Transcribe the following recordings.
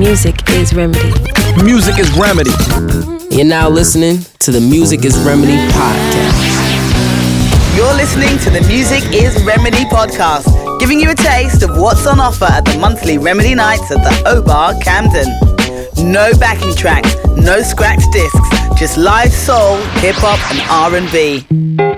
Music is Remedy. Music is Remedy. You're now listening to the Music is Remedy podcast. You're listening to the Music is Remedy podcast, giving you a taste of what's on offer at the monthly Remedy nights at the O Bar Camden. No backing tracks, no scratch discs, just live soul, hip hop, and R&B.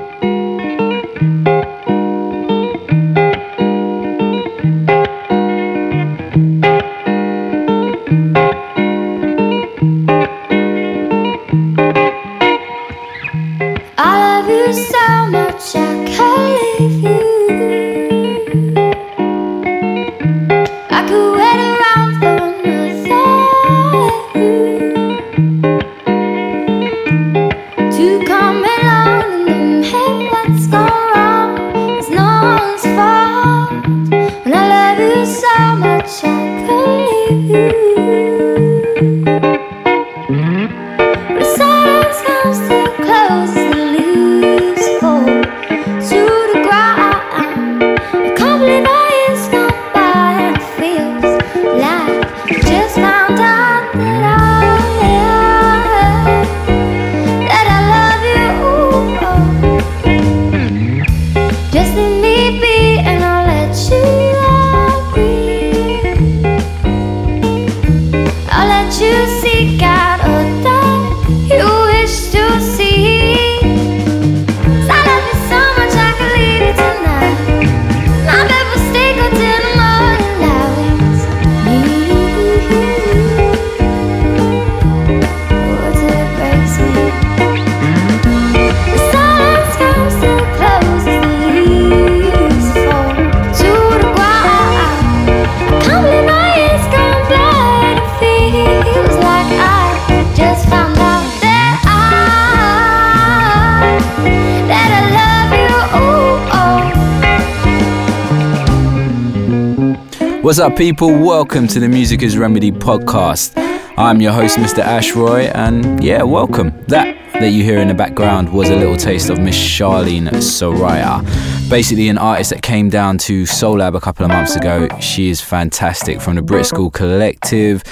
What's up, people? Welcome to the Music is Remedy podcast. I'm your host, Mr. Ashroy, and yeah, welcome. That that you hear in the background was a little taste of Miss Charlene Soraya. Basically, an artist that came down to Soul Lab a couple of months ago. She is fantastic from the Brit School Collective.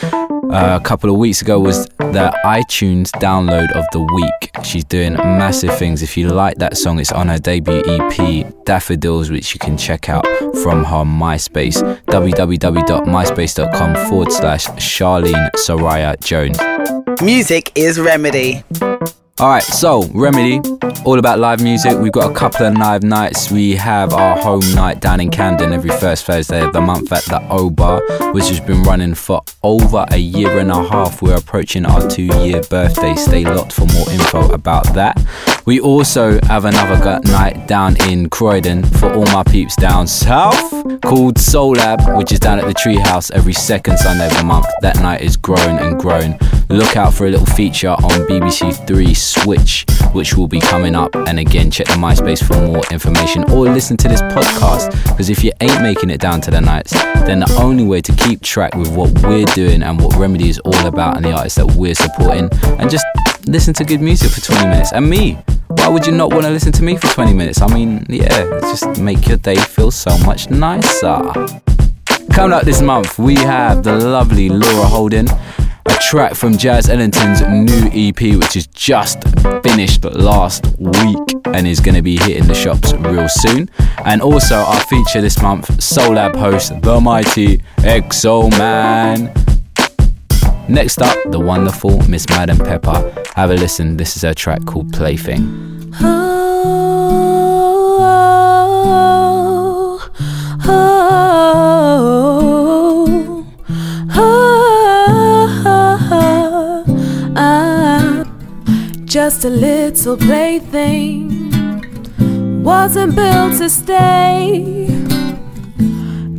Uh, a couple of weeks ago was the iTunes download of the week. She's doing massive things. If you like that song, it's on her debut EP, Daffodils, which you can check out from her MySpace, www.myspace.com forward slash Charlene Soraya Jones. Music is Remedy. Alright, so Remedy, all about live music. We've got a couple of live nights. We have our home night down in Camden every first Thursday of the month at the O Bar, which has been running for over a year and a half. We're approaching our two year birthday. Stay locked for more info about that. We also have another night down in Croydon for all my peeps down south called Soul Lab, which is down at the Treehouse every second Sunday of the month. That night is growing and growing. Look out for a little feature on BBC Three Switch, which will be coming up. And again, check the MySpace for more information or listen to this podcast. Because if you ain't making it down to the nights, then the only way to keep track with what we're doing and what Remedy is all about and the artists that we're supporting, and just listen to good music for 20 minutes. And me, why would you not want to listen to me for 20 minutes? I mean, yeah, just make your day feel so much nicer. Coming up this month, we have the lovely Laura Holden, a track from Jazz Ellington's new EP, which is just finished last week and is going to be hitting the shops real soon. And also, our feature this month, Soul Lab host, the mighty XO Man. Next up, the wonderful Miss Madam Pepper. Have a listen. This is her track called Plaything. Oh, oh, oh, just a little plaything wasn't built to stay.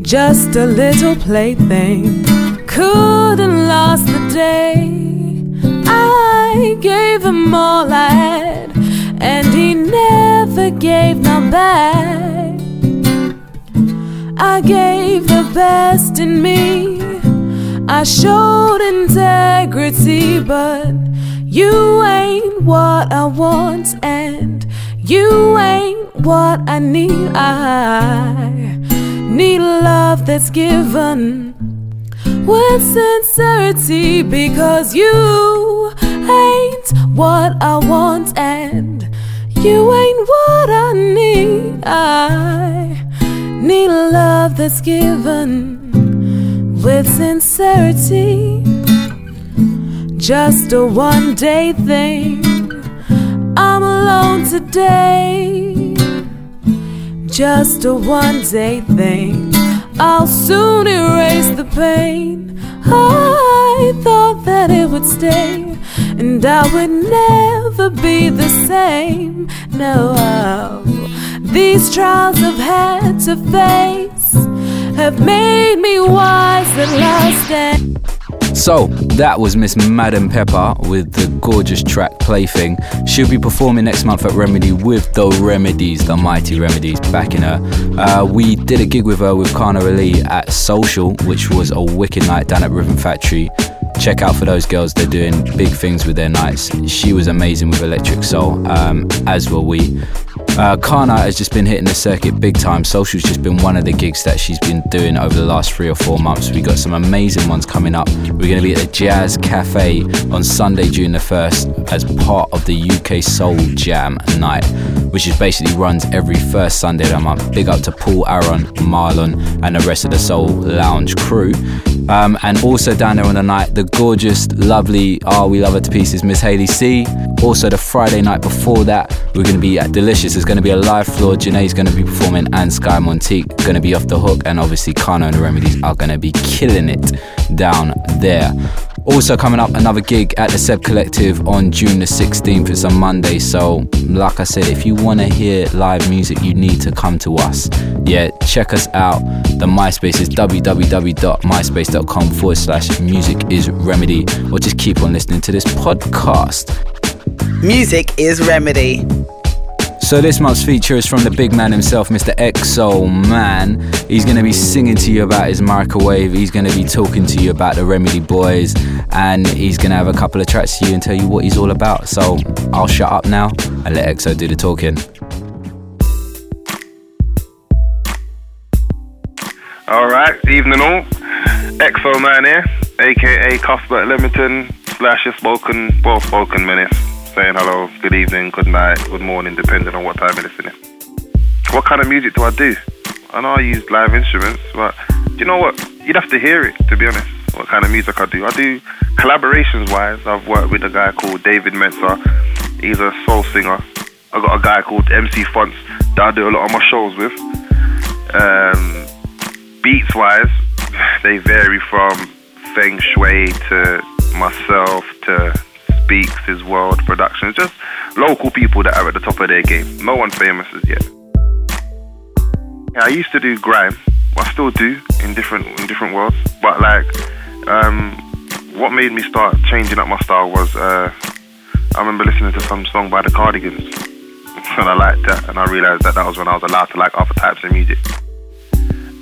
Just a little plaything couldn't last the day. I gave him all I had, and he never gave none back. I gave the best in me, I showed integrity, but you ain't what I want, and you ain't what I need. I need love that's given with sincerity because you ain't what I want and you ain't what I need. I need love that's given with sincerity. Just a one day thing. I'm alone today. Just a one day thing. I'll soon erase the pain. I thought that it would stay, and I would never be the same. No, these trials I've had to face have made me wise at last. So, that was Miss Madam Pepper with the gorgeous track Plaything. She'll be performing next month at Remedy with the Remedies, the mighty Remedies, backing her. Uh, we did a gig with her with Kana Ali at Social, which was a wicked night down at Rhythm Factory. Check out for those girls, they're doing big things with their nights. She was amazing with Electric Soul, um, as were we. Uh, Kana has just been hitting the circuit big time. Social's just been one of the gigs that she's been doing over the last three or four months. We got some amazing ones coming up. We're going to be at the Jazz Cafe on Sunday, June the 1st, as part of the UK Soul Jam night, which is basically runs every first Sunday of the month. Big up to Paul, Aaron, Marlon, and the rest of the Soul Lounge crew. Um, and also down there on the night, the gorgeous, lovely, ah, oh, we love her to pieces, Miss Haley C. Also, the Friday night before that, we're going to be at Delicious. There's going to be a live floor. Janae's going to be performing, and Sky Montique going to be off the hook. And obviously, Kana and the Remedies are going to be killing it down there. Also, coming up, another gig at the Seb Collective on June the 16th. It's a Monday. So, like I said, if you want to hear live music, you need to come to us. Yeah, check us out. The MySpace is www.myspace.com forward slash music is remedy. Or just keep on listening to this podcast. Music is remedy. So this month's feature is from the big man himself, Mr. Exo Man. He's going to be singing to you about his microwave. He's going to be talking to you about the Remedy Boys, and he's going to have a couple of tracks to you and tell you what he's all about. So I'll shut up now and let Exo do the talking. All right, evening all. Exo Man here, aka Cuthbert Leamington slash your spoken, well spoken menace saying hello, good evening, good night, good morning, depending on what time you're listening. What kind of music do I do? I know I use live instruments, but you know what? You'd have to hear it, to be honest, what kind of music I do. I do collaborations wise. I've worked with a guy called David Metzer. He's a soul singer. I got a guy called MC Fonts that I do a lot of my shows with. Um, beats wise, they vary from Feng Shui to myself to Speaks, His World Productions, just local people that are at the top of their game. No one famous as yet. Yeah, I used to do grime. I still do in different in different worlds. But like, um, what made me start changing up my style was uh, I remember listening to some song by the Cardigans, and I liked that, and I realized that that was when I was allowed to like other types of music.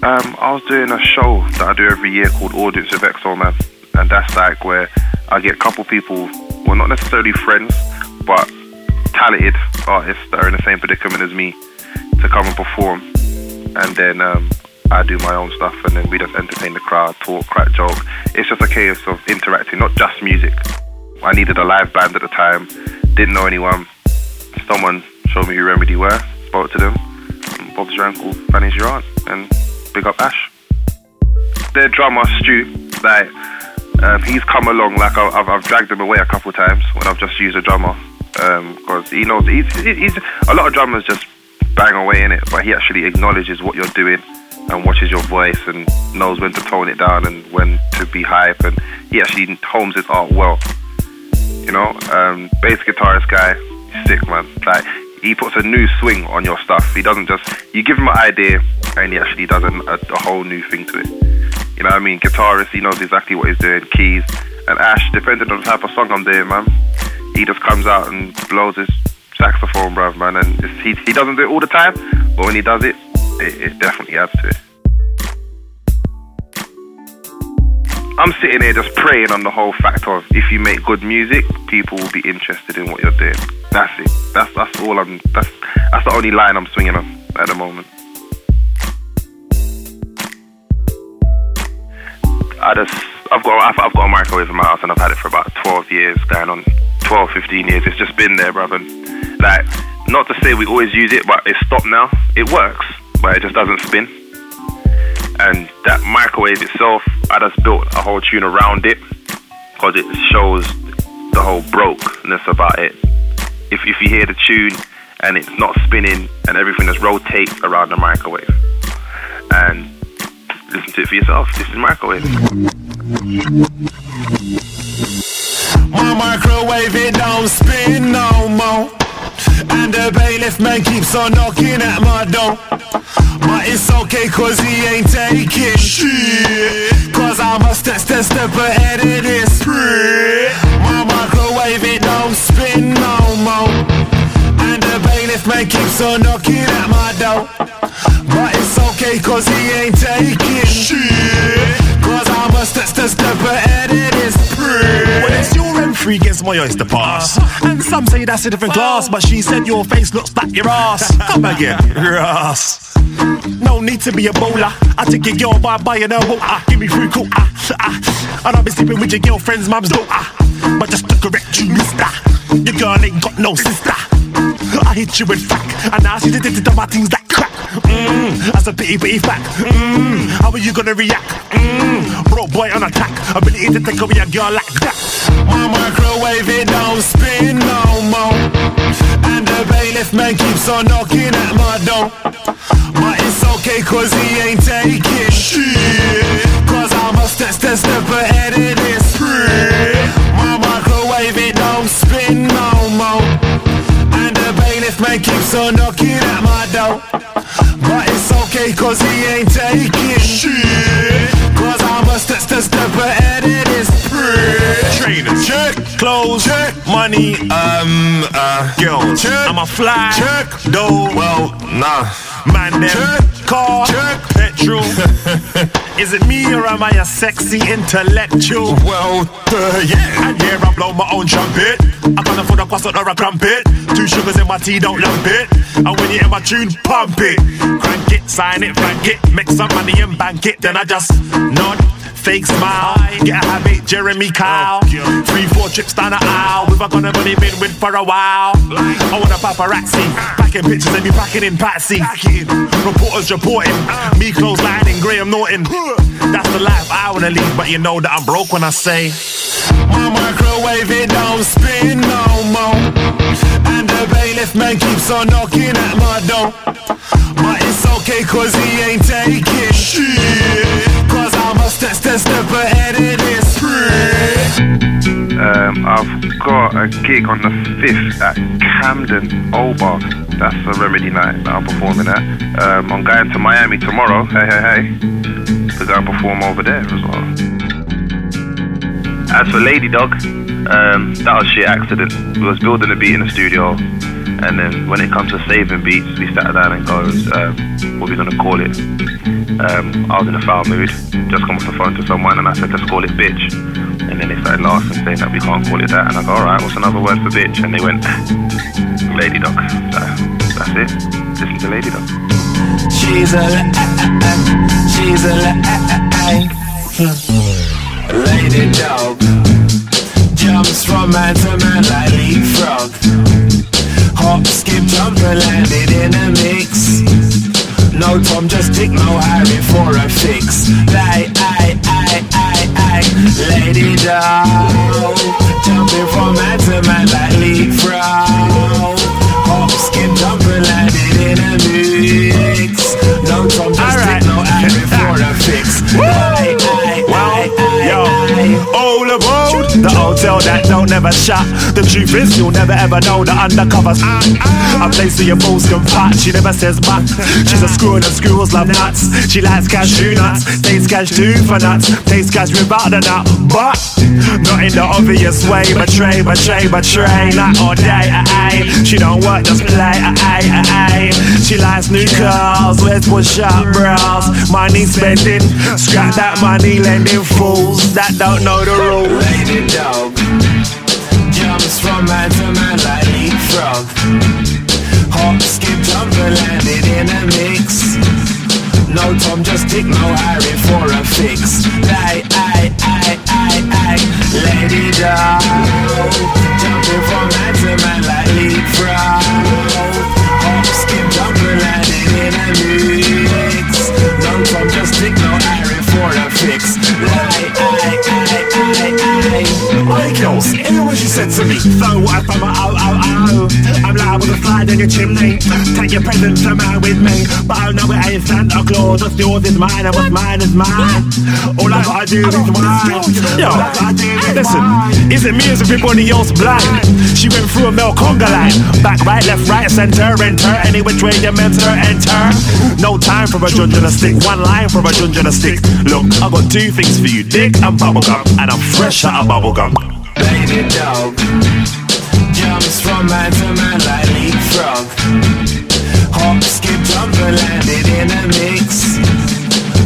Um, I was doing a show that I do every year called Audience of Exo Man, and that's like where I get a couple people well, not necessarily friends, but talented artists that are in the same predicament as me to come and perform. And then um, I do my own stuff, and then we just entertain the crowd, talk, crack, joke. It's just a case of interacting, not just music. I needed a live band at the time, didn't know anyone. Someone showed me who Remedy were, spoke to them. Bob's your uncle, Fanny's your aunt, and big up Ash. Their drummer, Stu, like, um, he's come along like I've, I've dragged him away a couple times when I've just used a drummer because um, he knows he's, he's a lot of drummers just bang away in it, but he actually acknowledges what you're doing and watches your voice and knows when to tone it down and when to be hype and he actually homes his art well. You know, um, bass guitarist guy, sick man. Like he puts a new swing on your stuff. He doesn't just you give him an idea and he actually does a, a, a whole new thing to it. You know what I mean? Guitarist, he knows exactly what he's doing. Keys. And Ash, depending on the type of song I'm doing, man, he just comes out and blows his saxophone, bruv, man. And he, he doesn't do it all the time, but when he does it, it, it definitely adds to it. I'm sitting here just praying on the whole fact of if you make good music, people will be interested in what you're doing. That's it. That's that's all I'm. That's that's the only line I'm swinging on at the moment. I just I've got I've, I've got a microwave in my house and I've had it for about 12 years, going on 12, 15 years. It's just been there, brother. Like, not to say we always use it, but it's stopped now. It works, but it just doesn't spin. And that microwave itself, I just built a whole tune around it because it shows the whole brokenness about it. If if you hear the tune and it's not spinning and everything just rotates around the microwave, and listen to it for yourself. This is microwave. My microwave it don't spin no more. And the bailiff man keeps on knocking at my door. But it's okay cause he ain't taking shit. Cause I'm a step, step, step ahead of this. My microwave it don't spin no more. And the bailiff man keeps on knocking at my door. Okay cause he ain't taking shit. Cause I'm a step, step, step ahead of this. Well, it's your M3 against my oyster pass. And some say that's a different class, but she said your face looks like your ass. Come again, your ass. No need to be a bowler. I take your girl by buying her water. Give me free cool. Ah, ah. And I'll be sleeping with your girlfriend's mum's daughter. But just to correct you, mister. Your girl ain't got no sister. I hit you with fact, and now she did it to my things like. Mmm, that's a pity, pity fact. Mmm, how are you gonna react? Mmm, bro, boy on attack. Ability to take away a girl like that. My microwave it don't spin no more. And the bailiff man keeps on knocking at my door. But it's okay cause he ain't taking shit. Cause I'm a step, step, step ahead of this. My microwave it don't spin no more. The bailiff man keeps on knocking at my door. But it's okay cause he ain't taking shit. Cause I'm a step, step, step ahead of this. Trainers, check. Clothes, check. Money, um, uh, girls. Check. I'm a fly. Check. Dough, well, nah. Man, them. Check. Car, check. Petrol. Is it me or am I a sexy intellectual? Well, uh, yeah. And yeah, I blow my own trumpet. I can't afford a croissant or a crumpet. Two sugars in my tea, don't lump it. And when you hear my tune, pump it. Crank it, sign it, bank it. Make some money and bank it. Then I just nod. Fake smile, get a habit, Jeremy Kyle. Oh, Three, four trips down the aisle with a gun I've only been with for a while. I want a paparazzi, packing pictures and me packing in Patsy. Reporters reporting, uh. me close lining, Graham Norton. That's the life I wanna lead, but you know that I'm broke when I say. My microwave it don't spin no more. And the bailiff man keeps on knocking at my door. But it's okay cause he ain't taking shit. Cause I'm a step, step, step ahead of this. Um, I've got a gig on the 5th at Camden Old Bar. That's a remedy night that I'm performing at. Um, I'm going to Miami tomorrow. Hey, hey, hey. To go and perform over there as well. As for Lady Dog, um, that was shit accident. We was building a beat in the studio, and then when it comes to saving beats, we sat down and goes, um, what are we gonna call it? Um, I was in a foul mood, just come off the phone to someone, and I said, let's call it bitch. And then they started laughing, saying that we can't call it that, and I go, alright, what's another word for bitch? And they went, Lady Dog. So, that's it. Listen to Lady Dog. She's a she's a lady dog. Jumps from man to man like leapfrog. Hop, skip, jump and landed in a mix. No Tom, just tick, no Harry for a fix. Like, I, I, I, I, lady dog. Jumping from man to man like leapfrog. Hop, skip, jump and landed in a mix. No Tom, just Alright. tick, no Harry for a fix. Like, I, I, I, Yo, I. all aboard the hotel that don't never shut. The truth is, you'll never ever know the undercovers. A place where your balls can pot. She never says but. She's a screw and the squirrels love nuts. She likes cashew nuts. Tastes cashew for nuts. Tastes cash without the nut, but not in the obvious way. Betray, betray, betray. Night or day, ay, ay. She don't work, just play, ay, ay, ay. She likes new cars, wears push up bras. Money spending, scrap that money lending fools that don't know the rules. Lady dog jumps from man to man like leapfrog. Hop, skip, jump and landed in a mix. No Tom, just tick, no Harry for a fix. Like, I, I, I, I, lady dog. To me. So what if I'm a oh oh oh? I'm liable to fly down your chimney. Take your presents to man with me. But I know it ain't Santa Claus. What's yours is mine and what's mine is mine. All I gotta do is wine. Yo, listen, is it me or is everybody else blind? She went through a Mel Conga line. Back, right, left, right, center, enter. Any which way you meant her, enter. No time for a jungle a stick. One line for a jungle a stick. Look, I got two things for you, dick and bubblegum. And I'm fresh out of bubblegum. Lady dog. Jumps from man to man like leapfrog. Hop, skip, jump and landed in a mix.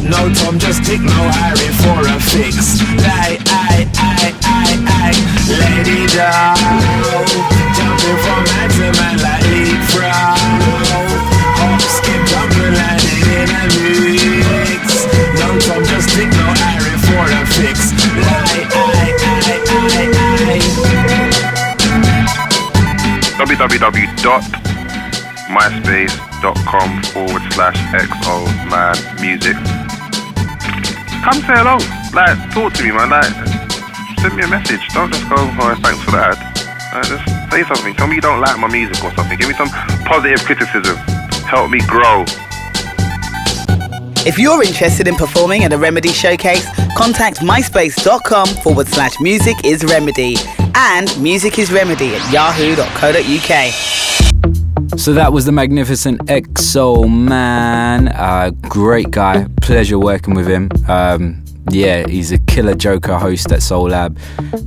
No Tom, just tick, no Harry for a fix. Lie, I, I, I, I, lady dog Jumping from man to man www.myspace.com forward slash XO man music. Come say hello. Like, talk to me, man. Like, send me a message. Don't just go, oh, thanks for the ad. Like, just say something. Tell me you don't like my music or something. Give me some positive criticism. Help me grow. If you're interested in performing at a Remedy showcase, contact myspace.com forward slash music is remedy and music is remedy at yahoo.co.uk. So that was the magnificent EXO man. Uh, great guy. Pleasure working with him. Um, yeah, he's a killer joker host at Soul Lab.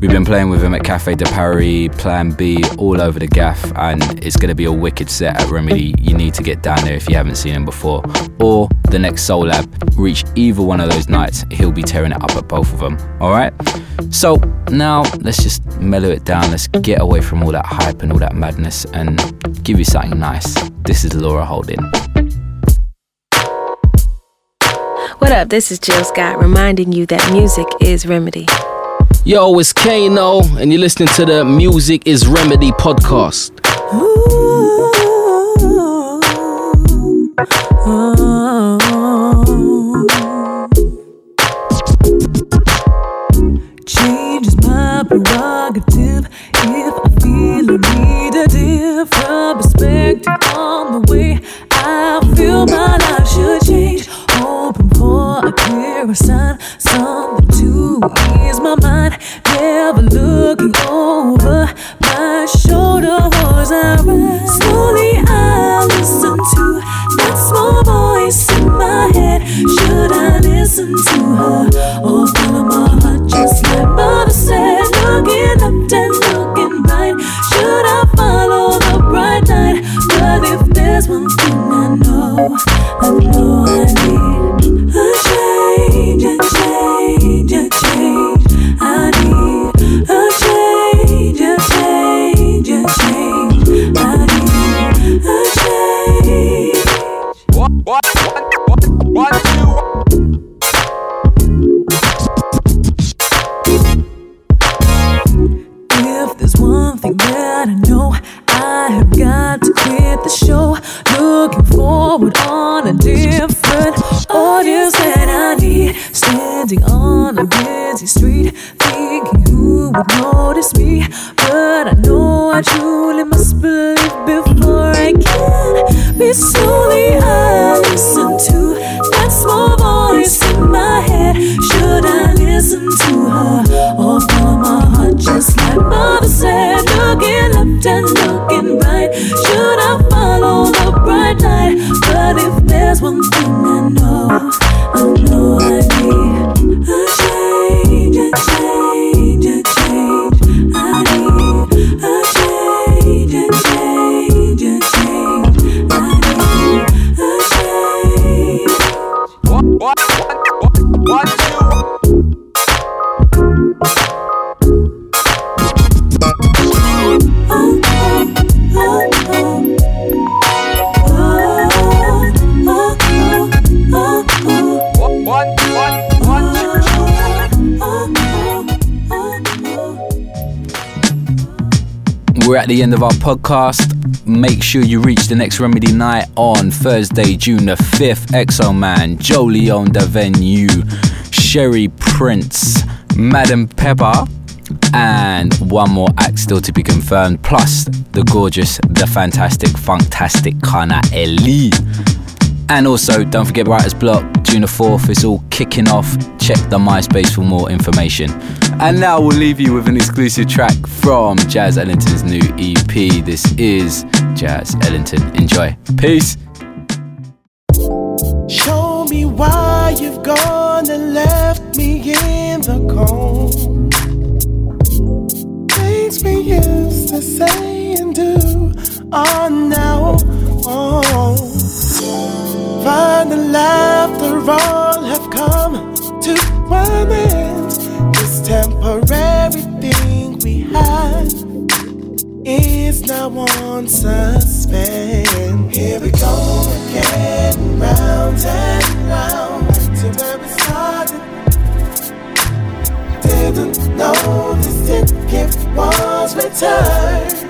We've been playing with him at Cafe de Paris, Plan B, all over the gaff, and it's going to be a wicked set at Remedy. You need to get down there if you haven't seen him before. Or the next Soul Lab, reach either one of those nights, he'll be tearing it up at both of them. Alright? So now let's just mellow it down. Let's get away from all that hype and all that madness and give you something nice. This is Laura Holding. What up? This is Jill Scott reminding you that music is remedy. Yo, it's Kano, and you're listening to the Music is Remedy podcast. Change clearer one thing that I know, I have got to quit the show. Looking forward on a different audience that I need. Standing on a busy street, thinking who would notice me. But I know I truly must believe before I can be slowly. I at the end of our podcast. Make sure you reach the next Remedy night on Thursday, June the 5th. Exo Man, Joe Leon, the venue, Sherry Prince, Madam Pepper, and one more act still to be confirmed, plus the gorgeous, the fantastic, fantastic Kana Eli. And also, don't forget Writer's Block, June the 4th, it's all kicking off. Check the MySpace for more information. And now we'll leave you with an exclusive track from Jazz Ellington's new EP. This is Jazz Ellington. Enjoy. Peace. Show me why you've gone and left me in the cold. Things we used to say and do are now on. Finally, after all have come to an end, this temporary thing we had is now on suspend. Here we go again, round and round to where we started. Didn't know this ticket was returned.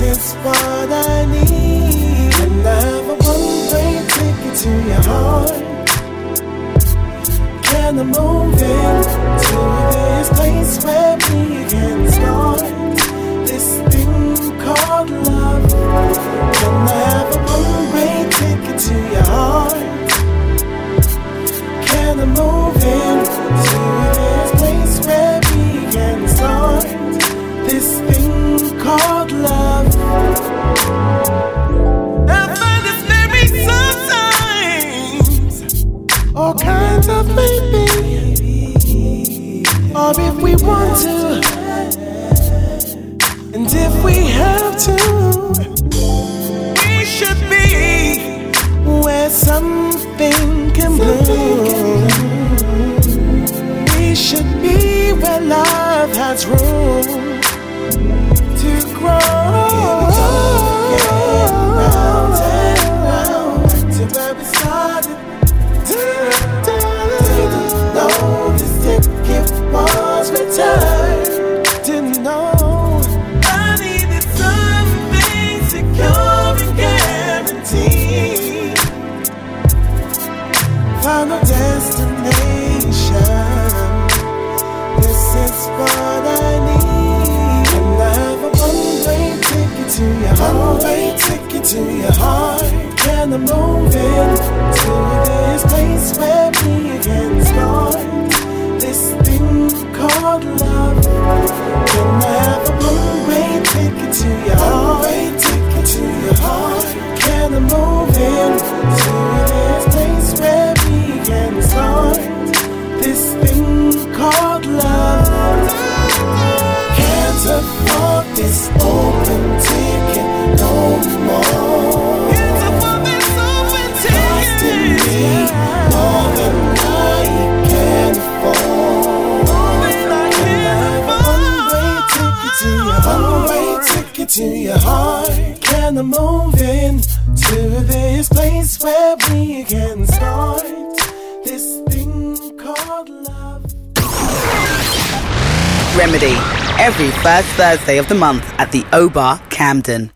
Is what I need. And I have a one-way ticket to your heart. Can I move in to this place where we can start this thing called love? I move in to this place where we can start this thing called love? Remedy, every first Thursday of the month at the O Bar Camden.